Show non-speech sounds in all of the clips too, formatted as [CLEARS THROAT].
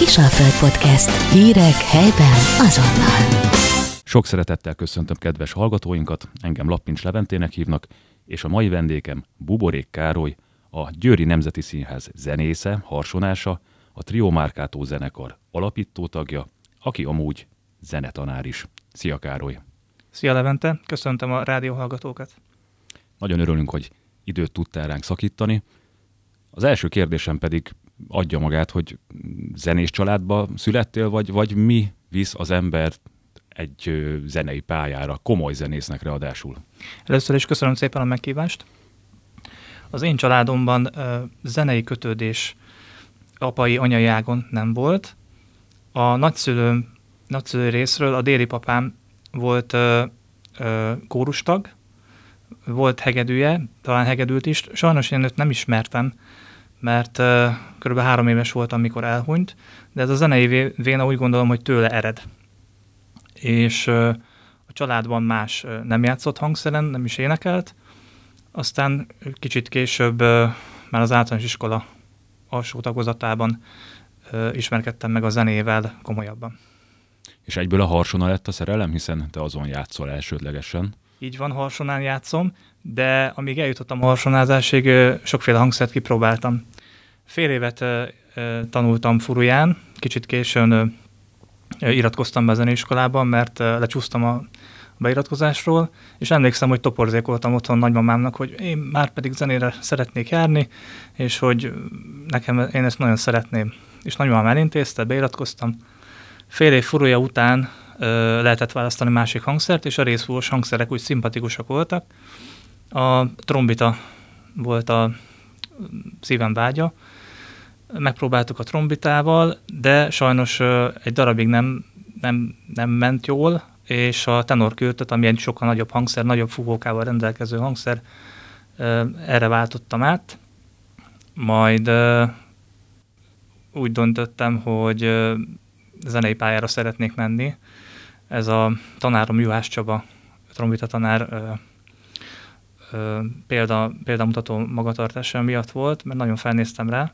Kisalföld Podcast. Hírek helyben azonnal. Sok szeretettel köszöntöm kedves hallgatóinkat, engem Lappincs Leventének hívnak, és a mai vendégem Buborék Károly, a Győri Nemzeti Színház zenésze, harsonása, a Trio Márkátó zenekar alapító tagja, aki amúgy zenetanár is. Szia Károly! Szia Levente, köszöntöm a rádióhallgatókat. Nagyon örülünk, hogy időt tudtál ránk szakítani. Az első kérdésem pedig adja magát, hogy zenés családba születtél, vagy, vagy mi visz az ember egy zenei pályára, komoly zenésznek ráadásul? Először is köszönöm szépen a meghívást. Az én családomban uh, zenei kötődés apai, anyai ágon nem volt. A nagyszülőm, nagyszülő részről a déli papám volt uh, uh, kórustag, volt hegedűje, talán hegedült is. Sajnos én őt nem ismertem, mert uh, kb. három éves voltam, amikor elhunyt, de ez a zenei véna úgy gondolom, hogy tőle ered. És uh, a családban más uh, nem játszott hangszeren, nem is énekelt, aztán kicsit később uh, már az általános iskola alsó tagozatában uh, ismerkedtem meg a zenével komolyabban. És egyből a harsona lett a szerelem, hiszen te azon játszol elsődlegesen. Így van, harsonán játszom, de amíg eljutottam a harsonázásig, sokféle hangszert kipróbáltam. Fél évet tanultam furuján, kicsit későn iratkoztam be a zeneiskolába, mert lecsúsztam a beiratkozásról, és emlékszem, hogy toporzékoltam otthon nagymamámnak, hogy én már pedig zenére szeretnék járni, és hogy nekem én ezt nagyon szeretném. És nagymamám elintézte, beiratkoztam. Fél év furúja után ö, lehetett választani másik hangszert, és a részfúvós hangszerek úgy szimpatikusak voltak. A trombita volt a szívem vágya. Megpróbáltuk a trombitával, de sajnos egy darabig nem, nem, nem ment jól, és a tenorkültöt, ami egy sokkal nagyobb hangszer, nagyobb fúvókával rendelkező hangszer, erre váltottam át. Majd úgy döntöttem, hogy zenei pályára szeretnék menni, ez a tanárom Juhás Csaba, trombita tanár ö, példa, példamutató magatartása miatt volt, mert nagyon felnéztem rá.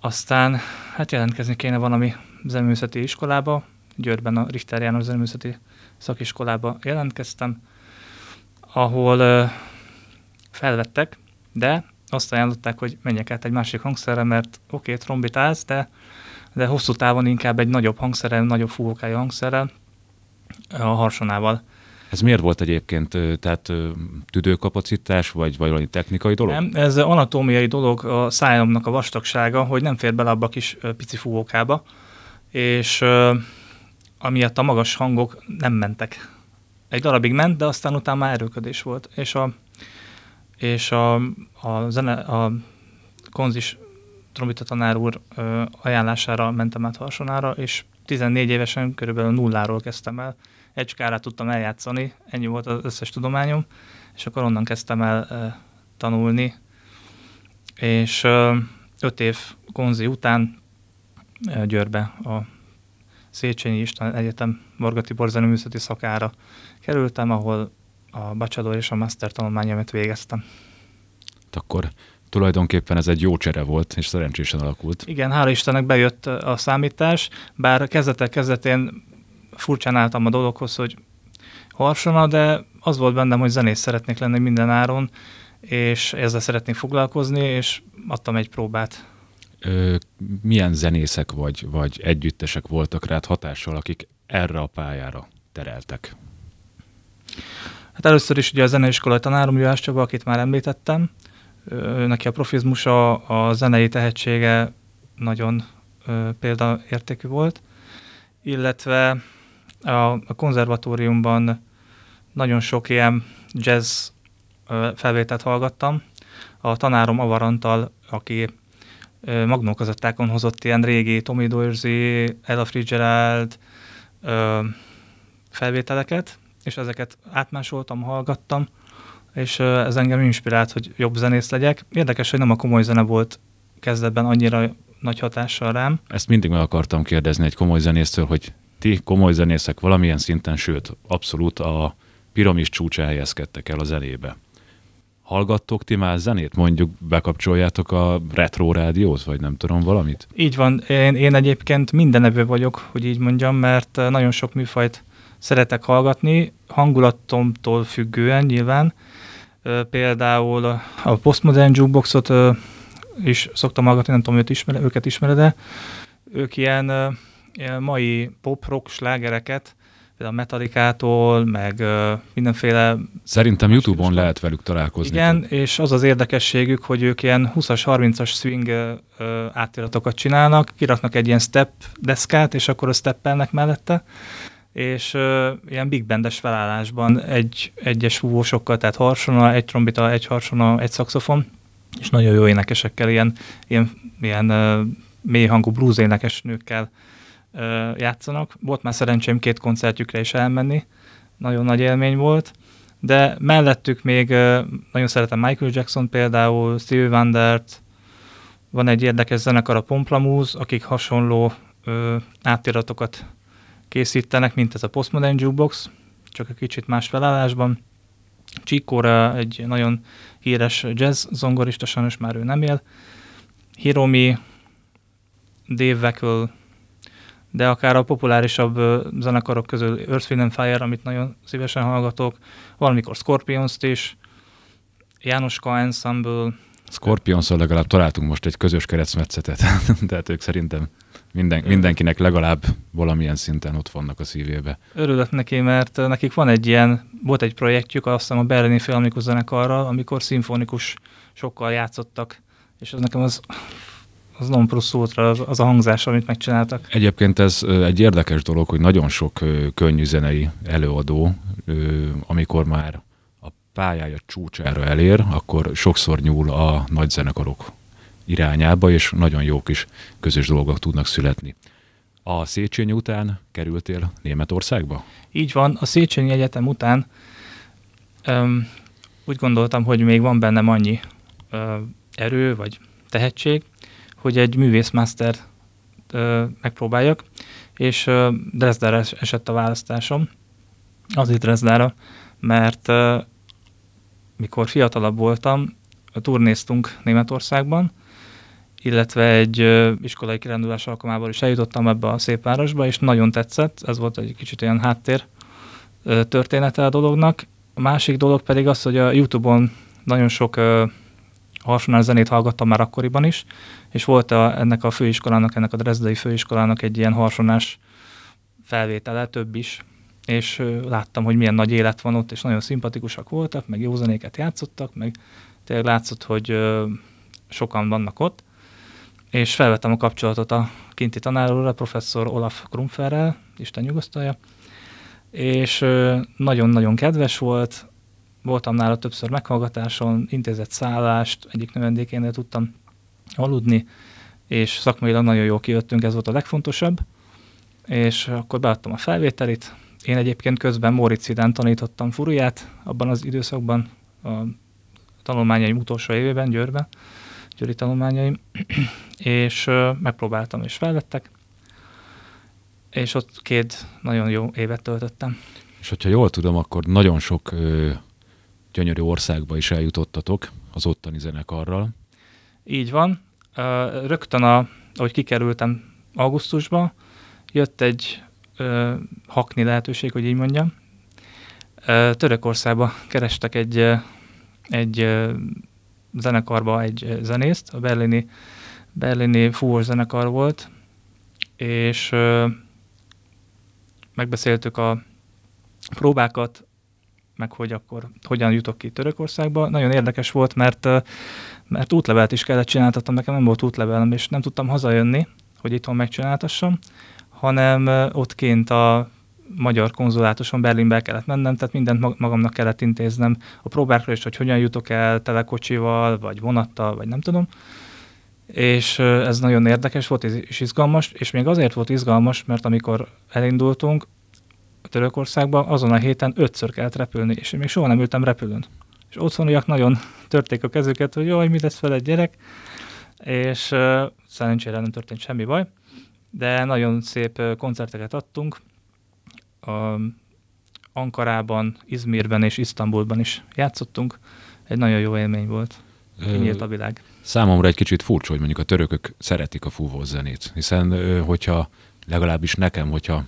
Aztán hát jelentkezni kéne valami zeneművészeti iskolába, Győrben a Richter János zeneművészeti szakiskolába jelentkeztem, ahol ö, felvettek, de azt ajánlották, hogy menjek át egy másik hangszerre, mert oké, okay, trombitálsz, de, de hosszú távon inkább egy nagyobb hangszerrel, nagyobb fúvókájú hangszerrel, a harsonával. Ez miért volt egyébként? Tehát tüdőkapacitás, vagy, vagy valami technikai dolog? Nem, ez anatómiai dolog, a szájamnak a vastagsága, hogy nem fér bele abba a kis pici fúvókába, és amiatt a magas hangok nem mentek. Egy darabig ment, de aztán utána már erőködés volt. És a, és a, a, zene, a konzis trombita tanár úr ajánlására mentem át Harsonára, és 14 évesen körülbelül nulláról kezdtem el. Egy skálát tudtam eljátszani, ennyi volt az összes tudományom, és akkor onnan kezdtem el e, tanulni. És e, öt év konzi után e, Győrbe a Széchenyi István Egyetem Morga Tibor zeneművészeti szakára kerültem, ahol a bachelor és a master tanulmányomat végeztem. Akkor tulajdonképpen ez egy jó csere volt, és szerencsésen alakult. Igen, hála Istennek bejött a számítás, bár kezdetek kezdetén furcsán álltam a dologhoz, hogy harsona, de az volt bennem, hogy zenész szeretnék lenni minden áron, és ezzel szeretnék foglalkozni, és adtam egy próbát. Ö, milyen zenészek vagy, vagy együttesek voltak rád hatással, akik erre a pályára tereltek? Hát először is ugye a zeneiskolai tanárom Juhás Csaba, akit már említettem, neki a profizmusa, a zenei tehetsége nagyon ö, példaértékű volt, illetve a, a konzervatóriumban nagyon sok ilyen jazz felvételt hallgattam. A tanárom Avarantal, aki magnókazettákon hozott ilyen régi Tommy Dorsey, Ella Fitzgerald felvételeket, és ezeket átmásoltam, hallgattam, és ez engem inspirált, hogy jobb zenész legyek. Érdekes, hogy nem a komoly zene volt kezdetben annyira nagy hatással rám. Ezt mindig meg akartam kérdezni egy komoly zenésztől, hogy ti komoly zenészek valamilyen szinten, sőt, abszolút a piramis csúcsa helyezkedtek el az elébe. Hallgattok ti már zenét? Mondjuk bekapcsoljátok a retro rádiót, vagy nem tudom, valamit? Így van. Én, én egyébként mindenevő vagyok, hogy így mondjam, mert nagyon sok műfajt szeretek hallgatni, hangulatomtól függően nyilván. Például a Postmodern Jukeboxot is szoktam hallgatni, nem tudom, őt ismer, őket ismered -e. Ők ilyen mai pop-rock slágereket, például Metallicától, meg mindenféle... Szerintem YouTube-on lehet velük találkozni. Igen, és az az érdekességük, hogy ők ilyen 20-as, 30-as swing átiratokat csinálnak, kiraknak egy ilyen step deszkát, és akkor a steppelnek mellette, és uh, ilyen big bandes felállásban egy, egyes fúvósokkal, tehát harsona, egy trombita, egy harsona, egy szaxofon, és nagyon jó énekesekkel, ilyen, ilyen, ilyen uh, mély hangú blues énekes nőkkel uh, játszanak. Volt már szerencsém két koncertjükre is elmenni, nagyon nagy élmény volt, de mellettük még nagyon szeretem Michael Jackson például, Stevie Wondert, van egy érdekes zenekar a Pomplamoose, akik hasonló uh, átiratokat készítenek, mint ez a Postmodern Jukebox, csak egy kicsit más felállásban. Csikóra egy nagyon híres jazz zongorista, sajnos már ő nem él. Hiromi, Dave Weckl, de akár a populárisabb zenekarok közül Earth, Wind Fire, amit nagyon szívesen hallgatok, valamikor Scorpions-t is, Jánoska Ensemble. scorpions legalább találtunk most egy közös keresztmetszetet, [LAUGHS] tehát ők szerintem minden, mindenkinek legalább valamilyen szinten ott vannak a szívébe. Örülök neki, mert nekik van egy ilyen, volt egy projektjük, azt hiszem a Berlini Filmikus zenekarral, amikor szimfonikus sokkal játszottak, és az nekem az az non plus ultra, az, az a hangzás, amit megcsináltak. Egyébként ez egy érdekes dolog, hogy nagyon sok könnyű zenei előadó, amikor már a pályája csúcsára elér, akkor sokszor nyúl a nagy zenekarok irányába, és nagyon jó kis közös dolgok tudnak születni. A Széchenyi után kerültél Németországba? Így van, a Széchenyi Egyetem után öm, úgy gondoltam, hogy még van bennem annyi ö, erő vagy tehetség, hogy egy művészmaster megpróbáljak, és Dresdára esett a választásom. Azért Dresdára, mert mikor fiatalabb voltam, turnéztunk Németországban, illetve egy iskolai kirándulás alkalmával is eljutottam ebbe a szép városba, és nagyon tetszett, ez volt egy kicsit olyan háttér története a dolognak. A másik dolog pedig az, hogy a Youtube-on nagyon sok ö, harsonás zenét hallgattam már akkoriban is, és volt a, ennek a főiskolának, ennek a Dresdai főiskolának egy ilyen harsonás felvétele, több is, és láttam, hogy milyen nagy élet van ott, és nagyon szimpatikusak voltak, meg jó zenéket játszottak, meg tényleg látszott, hogy sokan vannak ott, és felvettem a kapcsolatot a kinti tanárról, a professzor Olaf Krumferrel, Isten nyugosztalja, és nagyon-nagyon kedves volt, voltam nála többször meghallgatáson, intézett szállást, egyik növendékénél tudtam aludni, és szakmailag nagyon jól kijöttünk, ez volt a legfontosabb, és akkor beadtam a felvételit. Én egyébként közben Móricz Vidán tanítottam furuját abban az időszakban, a tanulmányaim utolsó évében, Győrben, győri tanulmányaim, [CLEARS THROAT] és megpróbáltam, és felvettek, és ott két nagyon jó évet töltöttem. És hogyha jól tudom, akkor nagyon sok gyönyörű országba is eljutottatok az ottani zenekarral. Így van. Rögtön, a, ahogy kikerültem augusztusba, jött egy ö, hakni lehetőség, hogy így mondjam. Törökországba kerestek egy, egy zenekarba egy zenészt, a berlini, berlini fúvós zenekar volt, és ö, megbeszéltük a próbákat, meg hogy akkor hogyan jutok ki Törökországba. Nagyon érdekes volt, mert, mert útlevelet is kellett csináltatnom, nekem nem volt útlevelem, és nem tudtam hazajönni, hogy itthon megcsináltassam, hanem ott kint a magyar konzulátuson Berlinbe kellett mennem, tehát mindent magamnak kellett intéznem. A próbákra is, hogy hogyan jutok el telekocsival, vagy vonattal, vagy nem tudom. És ez nagyon érdekes volt, és izgalmas, és még azért volt izgalmas, mert amikor elindultunk, Törökországba, azon a héten ötször kellett repülni, és én még soha nem ültem repülőn. És otthoniak nagyon törték a kezüket, hogy jaj, mi lesz fel egy gyerek, és uh, szerencsére nem történt semmi baj, de nagyon szép uh, koncerteket adtunk. Uh, Ankarában, Izmirben és Isztambulban is játszottunk, egy nagyon jó élmény volt. Kinyílt a világ. Számomra egy kicsit furcsa, hogy mondjuk a törökök szeretik a fúvós zenét, hiszen hogyha legalábbis nekem, hogyha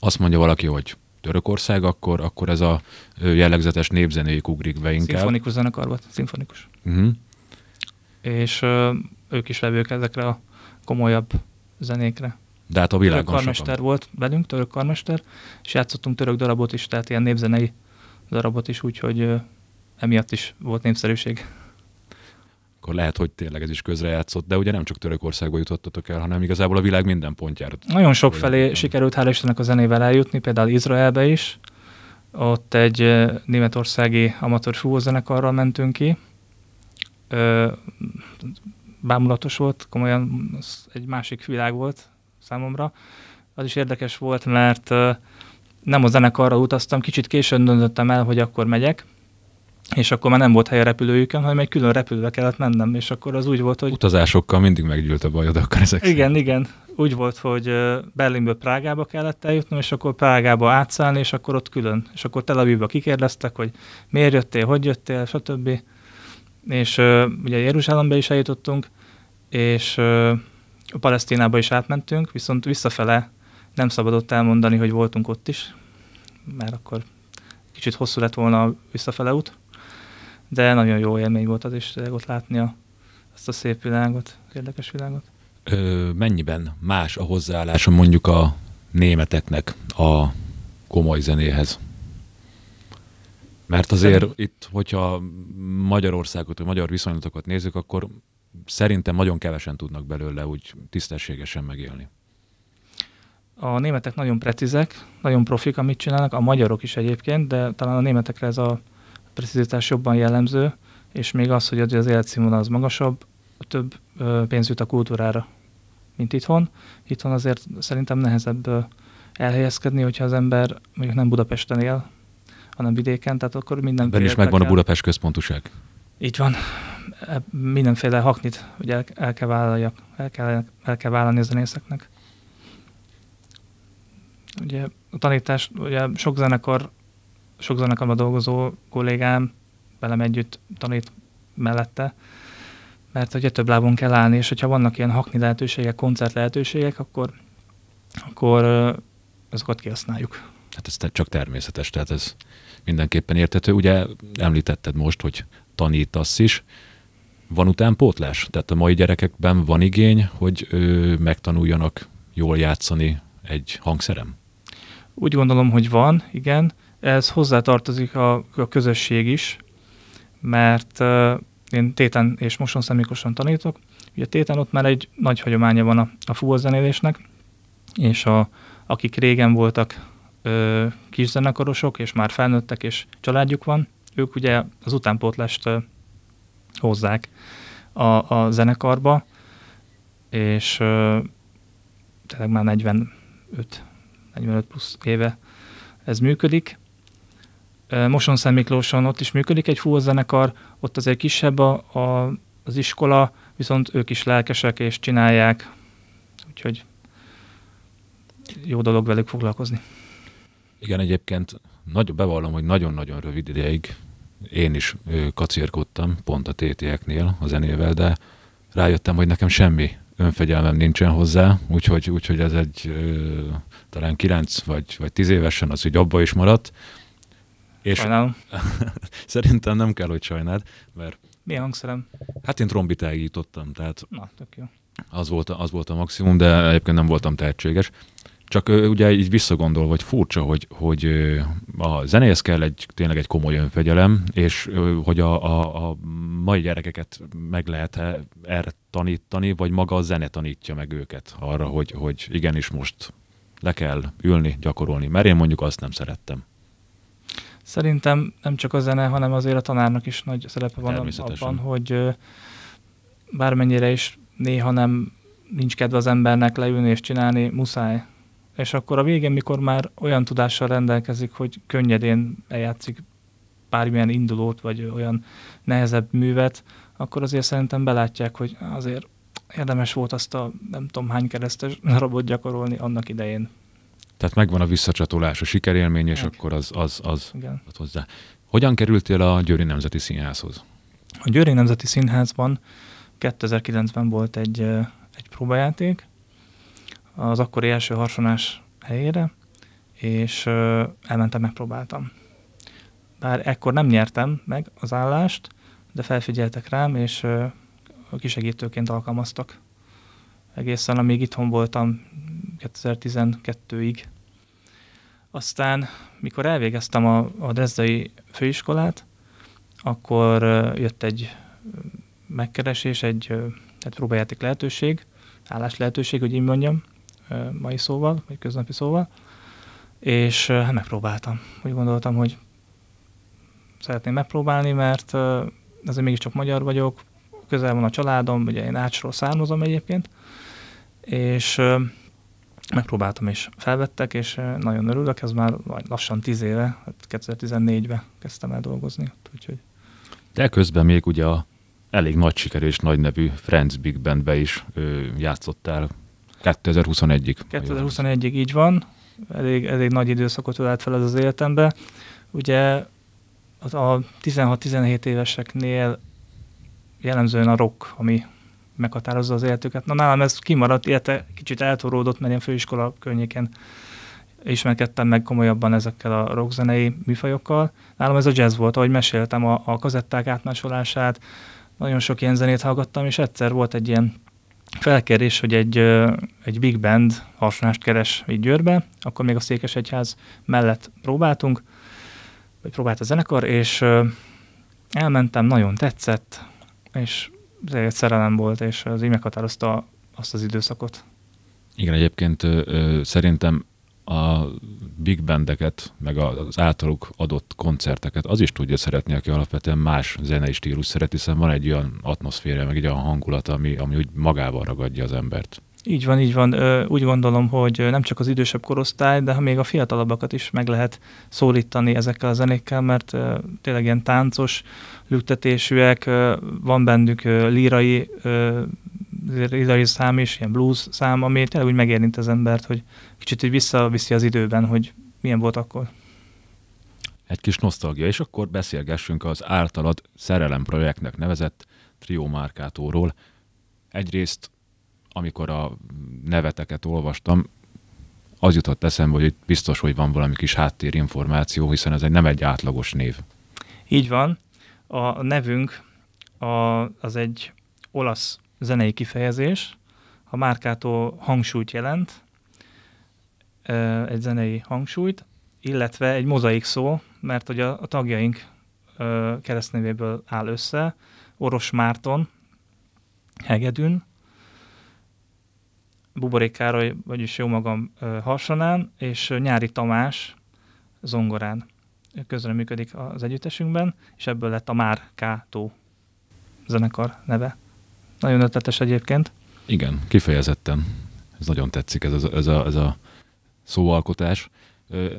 azt mondja valaki, hogy Törökország, akkor, akkor ez a jellegzetes népzenéjük ugrik be inkább. Szimfonikus zenekar volt, szimfonikus. Uh-huh. És ö, ők is vevők ezekre a komolyabb zenékre. De hát a Török világon karmester sokan. volt velünk, török karmester, és játszottunk török darabot is, tehát ilyen népzenei darabot is, úgyhogy ö, emiatt is volt népszerűség. Akkor lehet, hogy tényleg ez is közrejátszott, de ugye nem csak Törökországba jutottatok el, hanem igazából a világ minden pontjára. Nagyon sok felé sikerült hál' Istennek a zenével eljutni, például Izraelbe is. Ott egy németországi amatőr fúvózenekarral mentünk ki. Ö, Bámulatos volt, komolyan egy másik világ volt számomra. Az is érdekes volt, mert nem a zenekarra utaztam, kicsit későn döntöttem el, hogy akkor megyek, és akkor már nem volt hely a repülőjükön, hanem egy külön repülőbe kellett mennem, és akkor az úgy volt, hogy Utazásokkal mindig meggyűlt a bajod, akkor ezek szerint. igen, igen. Úgy volt, hogy Berlinből Prágába kellett eljutnom, és akkor Prágába átszállni, és akkor ott külön. És akkor Tel Avivba kikérdeztek, hogy miért jöttél, hogy jöttél, stb. És ö, ugye Jeruzsálembe is eljutottunk, és ö, Palesztinába is átmentünk, viszont visszafele nem szabadott elmondani, hogy voltunk ott is, mert akkor kicsit hosszú lett volna a visszafele út. De nagyon jó élmény volt az is, ott látni a, ezt a szép világot, érdekes világot. Ö, mennyiben más a hozzáállása mondjuk a németeknek a komoly zenéhez? Mert azért Szerint- itt, hogyha Magyarországot, vagy magyar viszonylatokat nézzük, akkor szerintem nagyon kevesen tudnak belőle úgy tisztességesen megélni. A németek nagyon precízek, nagyon profik, amit csinálnak, a magyarok is egyébként, de talán a németekre ez a precizitás jobban jellemző, és még az, hogy az életszínvonal az magasabb, több pénz jut a kultúrára, mint itthon. Itthon azért szerintem nehezebb elhelyezkedni, hogyha az ember mondjuk nem Budapesten él, hanem vidéken, tehát akkor mindenféle... Ebben is megvan a Budapest központuság. Így van. E- Mindenféle haknit ugye el, el kell vállaljak, el kell, el kell vállalni a zenészeknek. Ugye a tanítás, ugye sok zenekar, sok zenekarban dolgozó kollégám velem együtt tanít mellette, mert ugye több lábon kell állni, és hogyha vannak ilyen hakni lehetőségek, koncert lehetőségek, akkor, akkor azokat kihasználjuk. Hát ez csak természetes, tehát ez mindenképpen értető. Ugye említetted most, hogy tanítasz is. Van utánpótlás? Tehát a mai gyerekekben van igény, hogy ö, megtanuljanak jól játszani egy hangszerem? Úgy gondolom, hogy van, igen. Ez hozzátartozik a, a közösség is, mert uh, én téten és mosonszemikosan tanítok. Ugye téten ott már egy nagy hagyománya van a, a fuvolzenélésnek, és a, akik régen voltak ö, kis zenekarosok, és már felnőttek, és családjuk van, ők ugye az utánpótlást ö, hozzák a, a zenekarba, és ö, tényleg már 45 45 plusz éve ez működik. Ö, Mosonszent Miklóson ott is működik egy zenekar, ott azért kisebb a, a, az iskola, viszont ők is lelkesek és csinálják, úgyhogy jó dolog velük foglalkozni. Igen, egyébként nagy, bevallom, hogy nagyon-nagyon rövid ideig én is kacérkodtam, pont a TT-eknél a zenével, de rájöttem, hogy nekem semmi önfegyelmem nincsen hozzá, úgyhogy, úgyhogy ez egy ö, talán 9 vagy, vagy 10 évesen az, hogy abba is maradt. És Sajnálom. [LAUGHS] szerintem nem kell, hogy sajnáld, mert Milyen hangszerem? hát én trombitáig jutottam, tehát Na, tök jó. az volt, a, az volt a maximum, de egyébként nem voltam tehetséges. Csak ugye így visszagondolva, hogy furcsa, hogy, hogy a zenéhez kell egy, tényleg egy komoly önfegyelem, és hogy a, a, a mai gyerekeket meg lehet -e erre tanítani, vagy maga a zene tanítja meg őket arra, hogy, hogy igenis most le kell ülni, gyakorolni, mert én mondjuk azt nem szerettem. Szerintem nem csak a zene, hanem azért a tanárnak is nagy szerepe van abban, hogy bármennyire is néha nem nincs kedve az embernek leülni és csinálni, muszáj. És akkor a végén, mikor már olyan tudással rendelkezik, hogy könnyedén eljátszik bármilyen indulót, vagy olyan nehezebb művet, akkor azért szerintem belátják, hogy azért érdemes volt azt a nem tudom hány keresztes [LAUGHS] darabot gyakorolni annak idején. Tehát megvan a visszacsatolás, a sikerélmény, és Meg. akkor az, az, az Igen. ad hozzá. Hogyan kerültél a Győri Nemzeti Színházhoz? A Győri Nemzeti Színházban 2009-ben volt egy, egy próbajáték az akkori első harsonás helyére, és elmentem, megpróbáltam. Bár ekkor nem nyertem meg az állást, de felfigyeltek rám, és kisegítőként alkalmaztak. Egészen amíg itthon voltam 2012-ig. Aztán, mikor elvégeztem a, a Drezdai főiskolát, akkor jött egy megkeresés, egy ö, hát próbajáték lehetőség, állás lehetőség, hogy így mondjam, mai szóval, vagy köznapi szóval, és hát megpróbáltam. Úgy gondoltam, hogy szeretném megpróbálni, mert azért mégiscsak magyar vagyok, közel van a családom, ugye én Ácsról származom egyébként, és megpróbáltam, és felvettek, és ö, nagyon örülök, ez már lassan 10 éve, hát 2014-ben kezdtem el dolgozni, ott, úgyhogy De közben még ugye a elég nagy sikerű és nagy nevű Friends Big Bandbe is ö, játszottál 2021-ig. ha jól emlékszem. 2021-ig így van, elég, elég nagy időszakot ölelt fel ez az életembe. Ugye a 16-17 éveseknél jellemzően a rock, ami meghatározza az életüket. Na nálam ez kimaradt, illetve kicsit eltoródott, mert én főiskola környéken ismerkedtem meg komolyabban ezekkel a rockzenei műfajokkal. Nálam ez a jazz volt, ahogy meséltem, a, a kazetták átmásolását, nagyon sok ilyen zenét hallgattam, és egyszer volt egy ilyen felkérés, hogy egy, egy big band harsonást keres így Győrbe, akkor még a Székesegyház mellett próbáltunk, vagy próbált a zenekar, és elmentem, nagyon tetszett, és egy szerelem volt, és az így meghatározta azt az időszakot. Igen, egyébként szerintem a big bandeket, meg az általuk adott koncerteket az is tudja szeretni, aki alapvetően más zenei stílus szeret, hiszen van egy olyan atmoszféra, meg egy olyan hangulat, ami, ami úgy magával ragadja az embert. Így van, így van. Úgy gondolom, hogy nem csak az idősebb korosztály, de még a fiatalabbakat is meg lehet szólítani ezekkel a zenékkel, mert tényleg ilyen táncos, lüktetésűek, van bennük lírai, lírai szám is, ilyen blues szám, ami tényleg úgy megérint az embert, hogy kicsit úgy visszaviszi az időben, hogy milyen volt akkor. Egy kis nosztalgia, és akkor beszélgessünk az általad szerelem projektnek nevezett Trio Márkátóról. Egyrészt, amikor a neveteket olvastam, az jutott eszembe, hogy itt biztos, hogy van valami kis háttérinformáció, hiszen ez egy nem egy átlagos név. Így van. A nevünk a, az egy olasz zenei kifejezés, a márkától hangsúlyt jelent, egy zenei hangsúlyt, illetve egy mozaik szó, mert hogy a, a tagjaink ö, keresztnevéből áll össze, Oros Márton, Hegedűn, Buborék Károly, vagyis jó magam ö, Harsonán, és Nyári Tamás zongorán közreműködik az együttesünkben, és ebből lett a Már Kátó zenekar neve. Nagyon ötletes egyébként. Igen, kifejezetten. Ez nagyon tetszik, ez a, ez a, ez a szóalkotás.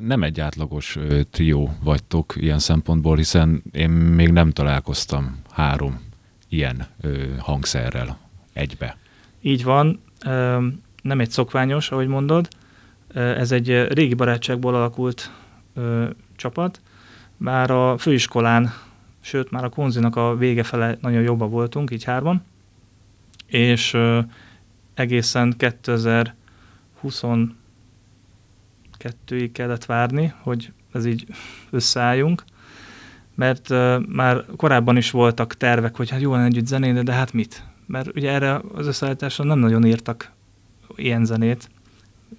Nem egy átlagos trió vagytok ilyen szempontból, hiszen én még nem találkoztam három ilyen hangszerrel egybe. Így van, nem egy szokványos, ahogy mondod, Ö, ez egy ö, régi barátságból alakult ö, csapat, már a főiskolán, sőt már a konzinak a vége fele nagyon jobban voltunk, így hárman, és ö, egészen 2022-ig kellett várni, hogy ez így összeálljunk, mert uh, már korábban is voltak tervek, hogy hát jó lenne együtt zenélni, de hát mit? Mert ugye erre az összeállításon nem nagyon írtak ilyen zenét,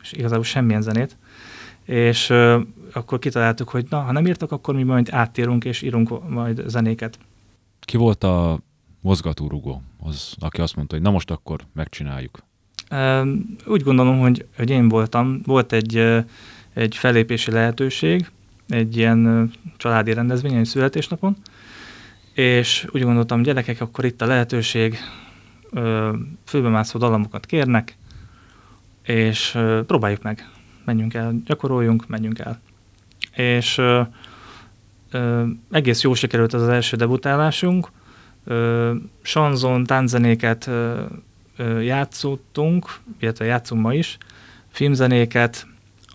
és igazából semmilyen zenét, és uh, akkor kitaláltuk, hogy na, ha nem írtak, akkor mi majd áttérünk, és írunk majd zenéket. Ki volt a mozgatórugó, az, aki azt mondta, hogy na most akkor megcsináljuk. Ö, Úgy gondolom, hogy, hogy én voltam. Volt egy, ö, egy fellépési lehetőség, egy ilyen ö, családi rendezvény, egy születésnapon, és úgy gondoltam, gyerekek, akkor itt a lehetőség, ö, főbemászó dalamokat kérnek, és próbáljuk meg. Menjünk el, gyakoroljunk, menjünk el. És egész jó sikerült az az első debutálásunk. Sanzon, ö, játszottunk, illetve játszunk ma is, filmzenéket,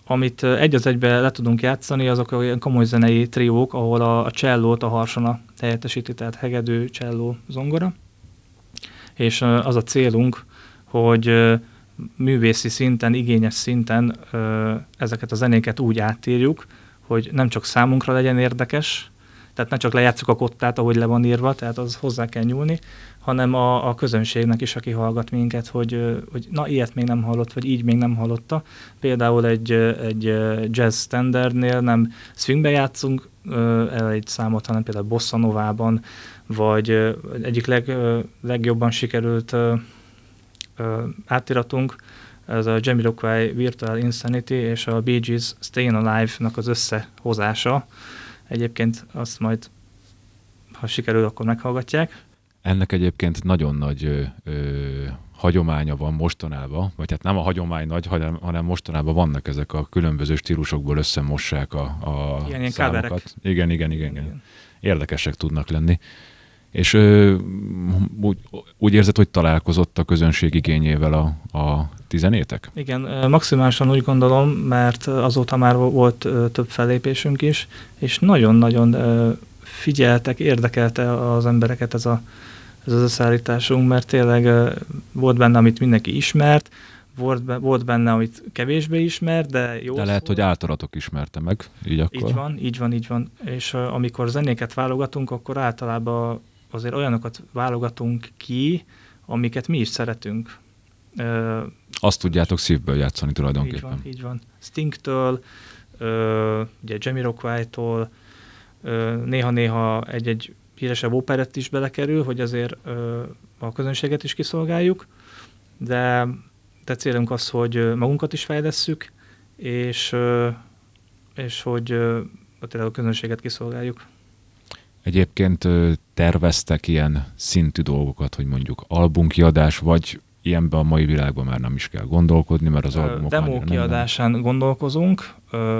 amit egy az egybe le tudunk játszani, azok olyan komoly zenei triók, ahol a, a csellót a harsona helyettesíti, tehát hegedű, cselló, zongora. És az a célunk, hogy művészi szinten, igényes szinten ezeket a zenéket úgy átírjuk, hogy nem csak számunkra legyen érdekes, tehát ne csak lejátszuk a kottát, ahogy le van írva, tehát az hozzá kell nyúlni, hanem a, a közönségnek is, aki hallgat minket, hogy, hogy na, ilyet még nem hallott, vagy így még nem hallotta. Például egy, egy jazz standardnél nem swingbe játszunk el egy számot, hanem például bossa novában, vagy egyik leg, legjobban sikerült átiratunk, ez a Jamiroquai Virtual Insanity és a Bee Gees Staying Alive-nak az összehozása. Egyébként azt majd, ha sikerül, akkor meghallgatják. Ennek egyébként nagyon nagy ö, ö, hagyománya van mostanában, vagy hát nem a hagyomány nagy, hanem, hanem mostanában vannak ezek a különböző stílusokból összemossák a, a ilyen számokat. Igen, igen, igen, igen, igen. Érdekesek tudnak lenni. És ö, úgy, úgy érzed, hogy találkozott a közönség igényével a, a tizenétek? Igen, maximálisan úgy gondolom, mert azóta már volt több fellépésünk is, és nagyon-nagyon figyeltek, érdekelte az embereket ez, a, ez az összeállításunk, mert tényleg volt benne, amit mindenki ismert, volt, be, volt benne, amit kevésbé ismert, de jó. De lehet, hogy általatok ismerte meg, így akkor. Így van, így van, így van. És uh, amikor zenéket válogatunk, akkor általában azért olyanokat válogatunk ki, amiket mi is szeretünk. Uh, Azt tudjátok szívből játszani tulajdonképpen. Így van, így van. Stingtől, uh, ugye Jamiroquai-tól, néha-néha egy-egy híresebb operett is belekerül, hogy azért a közönséget is kiszolgáljuk, de, de célunk az, hogy magunkat is fejlesszük, és, és hogy tényleg a közönséget kiszolgáljuk. Egyébként terveztek ilyen szintű dolgokat, hogy mondjuk albumkiadás, vagy ilyenben a mai világban már nem is kell gondolkodni, mert az albumok Demo kiadásán nem... gondolkozunk.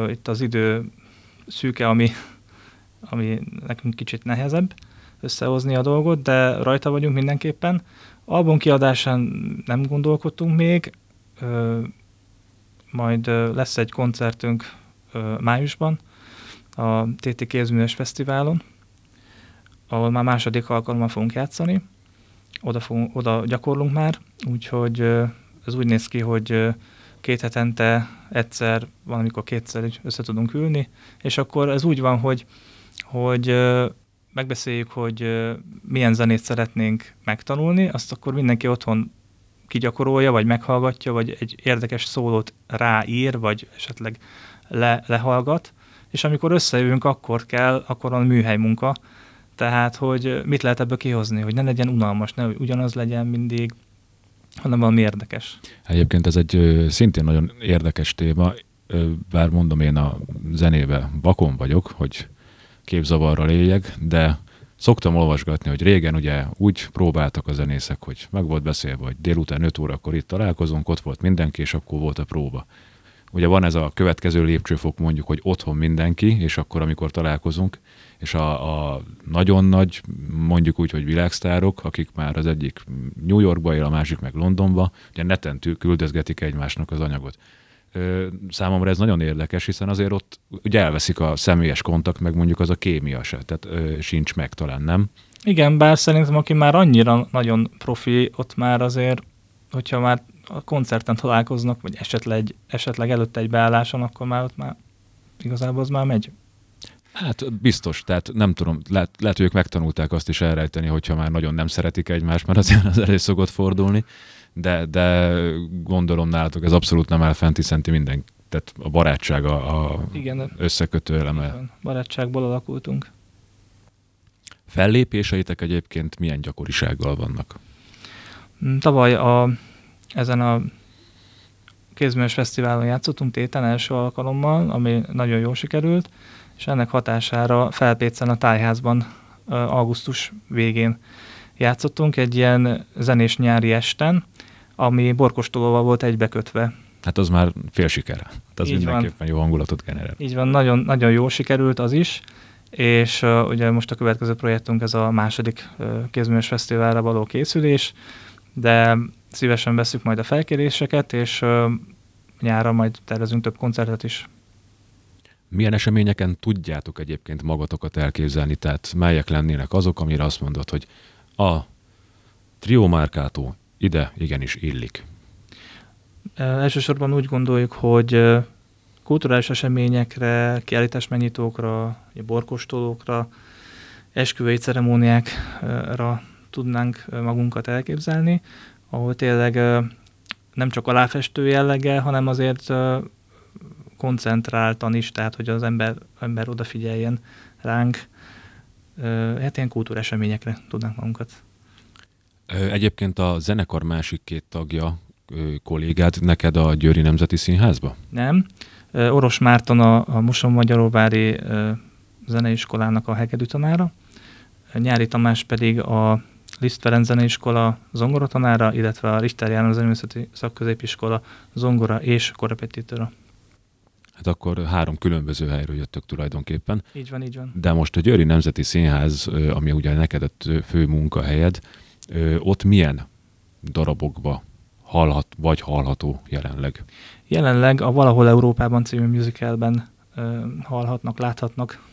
Itt az idő szűke, ami ami nekünk kicsit nehezebb összehozni a dolgot, de rajta vagyunk mindenképpen. Album kiadásán nem gondolkodtunk még, majd lesz egy koncertünk májusban a TT Kézműves Fesztiválon, ahol már második alkalommal fogunk játszani. Oda, fogunk, oda gyakorlunk már, úgyhogy ez úgy néz ki, hogy két hetente egyszer, van, amikor kétszer össze tudunk ülni, és akkor ez úgy van, hogy hogy megbeszéljük, hogy milyen zenét szeretnénk megtanulni, azt akkor mindenki otthon kigyakorolja, vagy meghallgatja, vagy egy érdekes szólót ráír, vagy esetleg le, lehallgat, és amikor összejövünk, akkor kell, akkor van műhely munka, tehát, hogy mit lehet ebből kihozni, hogy ne legyen unalmas, ne ugyanaz legyen mindig, hanem valami érdekes. Egyébként ez egy szintén nagyon érdekes téma, bár mondom én a zenébe vakon vagyok, hogy képzavarral éljek, de szoktam olvasgatni, hogy régen ugye úgy próbáltak a zenészek, hogy meg volt beszélve, hogy délután 5 órakor itt találkozunk, ott volt mindenki, és akkor volt a próba. Ugye van ez a következő lépcsőfok mondjuk, hogy otthon mindenki, és akkor amikor találkozunk, és a, a nagyon nagy, mondjuk úgy, hogy világsztárok, akik már az egyik New Yorkba él, a másik meg Londonba, ugye neten küldözgetik egymásnak az anyagot számomra ez nagyon érdekes, hiszen azért ott ugye elveszik a személyes kontakt, meg mondjuk az a kémia se, tehát ö, sincs meg talán, nem? Igen, bár szerintem aki már annyira nagyon profi, ott már azért, hogyha már a koncerten találkoznak, vagy esetleg, esetleg előtte egy beálláson, akkor már ott már igazából az már megy. Hát biztos, tehát nem tudom, lehet, lehet, hogy ők megtanulták azt is elrejteni, hogyha már nagyon nem szeretik egymást, mert azért az elő szokott fordulni de, de gondolom nálatok ez abszolút nem elfent, hiszen ti minden, tehát a barátság a, a Igen, összekötő eleme. Igen, barátságból alakultunk. Fellépéseitek egyébként milyen gyakorisággal vannak? Tavaly a, ezen a kézműves fesztiválon játszottunk téten első alkalommal, ami nagyon jól sikerült, és ennek hatására Felpécen a tájházban augusztus végén játszottunk egy ilyen zenés nyári esten, ami borkostolóval volt egybekötve. Hát az már fél sikere. Hát az Így mindenképpen van. jó hangulatot generál. Így van, nagyon, nagyon jó sikerült az is, és uh, ugye most a következő projektunk ez a második uh, kézműves fesztiválra való készülés, de szívesen veszük majd a felkéréseket, és nyára majd tervezünk több koncertet is. Milyen eseményeken tudjátok egyébként magatokat elképzelni? Tehát melyek lennének azok, amire azt mondod, hogy a Trio Márkátó ide igenis illik? Elsősorban úgy gondoljuk, hogy kulturális eseményekre, kiállításmennyitókra, borkostolókra, esküvői ceremóniákra tudnánk magunkat elképzelni, ahol tényleg nem csak aláfestő jelleggel, hanem azért koncentráltan is, tehát hogy az ember, ember odafigyeljen ránk. Hát ilyen kultúreseményekre tudnánk magunkat. Egyébként a zenekar másik két tagja, kollégád neked a Győri Nemzeti Színházba? Nem. Oros Márton a, a Moson-Magyaróvári zeneiskolának a hegedű tanára, Nyári Tamás pedig a Liszt Ferenc zeneiskola zongoratanára, illetve a Richter János Zeneművészeti Szakközépiskola zongora és korrepetitőra. Hát akkor három különböző helyről jöttök tulajdonképpen. Így van, így van. De most a Győri Nemzeti Színház, ami ugye neked a fő munkahelyed, ott milyen darabokba hallhat, vagy hallható jelenleg? Jelenleg a Valahol Európában című musicalben hallhatnak, láthatnak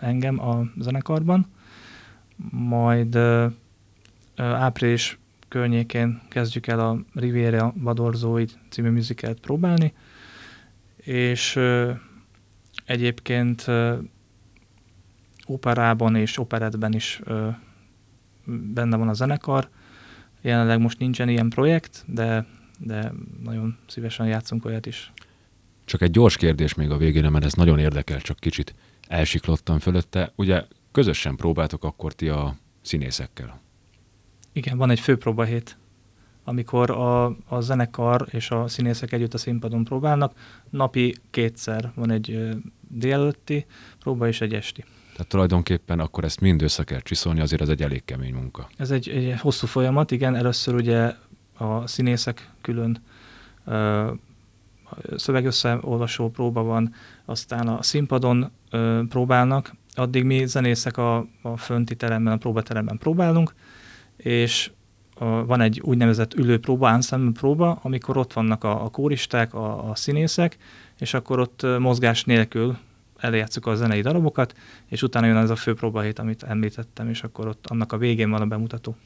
engem a zenekarban majd április környékén kezdjük el a Riviera Badorzói című műzikát próbálni, és egyébként operában és operetben is benne van a zenekar. Jelenleg most nincsen ilyen projekt, de, de nagyon szívesen játszunk olyat is. Csak egy gyors kérdés még a végén, mert ez nagyon érdekel, csak kicsit elsiklottam fölötte. Ugye közösen próbáltok akkor ti a színészekkel. Igen, van egy főpróbahét, amikor a, a zenekar és a színészek együtt a színpadon próbálnak. Napi kétszer van egy délelőtti próba és egy esti. Tehát tulajdonképpen akkor ezt mind össze kell csiszolni, azért ez egy elég kemény munka. Ez egy, egy hosszú folyamat, igen. Először ugye a színészek külön ö, szövegösszeolvasó próba van, aztán a színpadon ö, próbálnak, addig mi zenészek a, a fönti teremben, a próbateremben próbálunk, és a, van egy úgynevezett ülőpróba, ensemble próba, amikor ott vannak a, a kóristák, a, a színészek, és akkor ott mozgás nélkül eljátszuk a zenei darabokat, és utána jön az a főpróbahét, amit említettem, és akkor ott annak a végén van a bemutató.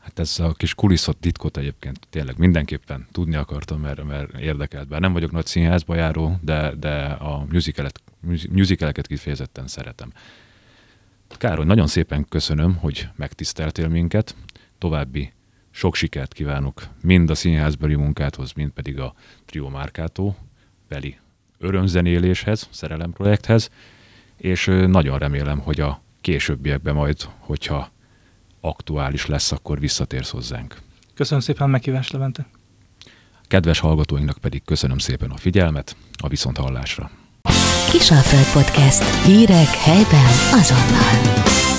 Hát ez a kis kulisszot titkot egyébként tényleg mindenképpen tudni akartam, mert, mert érdekelt. Bár nem vagyok nagy színházba járó, de, de a musicalet, musicaleket kifejezetten szeretem. Károly, nagyon szépen köszönöm, hogy megtiszteltél minket. További sok sikert kívánok mind a színházbeli munkáthoz, mind pedig a Trio Márkátó beli örömzenéléshez, szerelemprojekthez, és nagyon remélem, hogy a későbbiekben majd, hogyha aktuális lesz, akkor visszatérsz hozzánk. Köszönöm szépen a meghívást, Levente. Kedves hallgatóinknak pedig köszönöm szépen a figyelmet, a viszonthallásra. Kisalföld Podcast. Hírek helyben azonnal.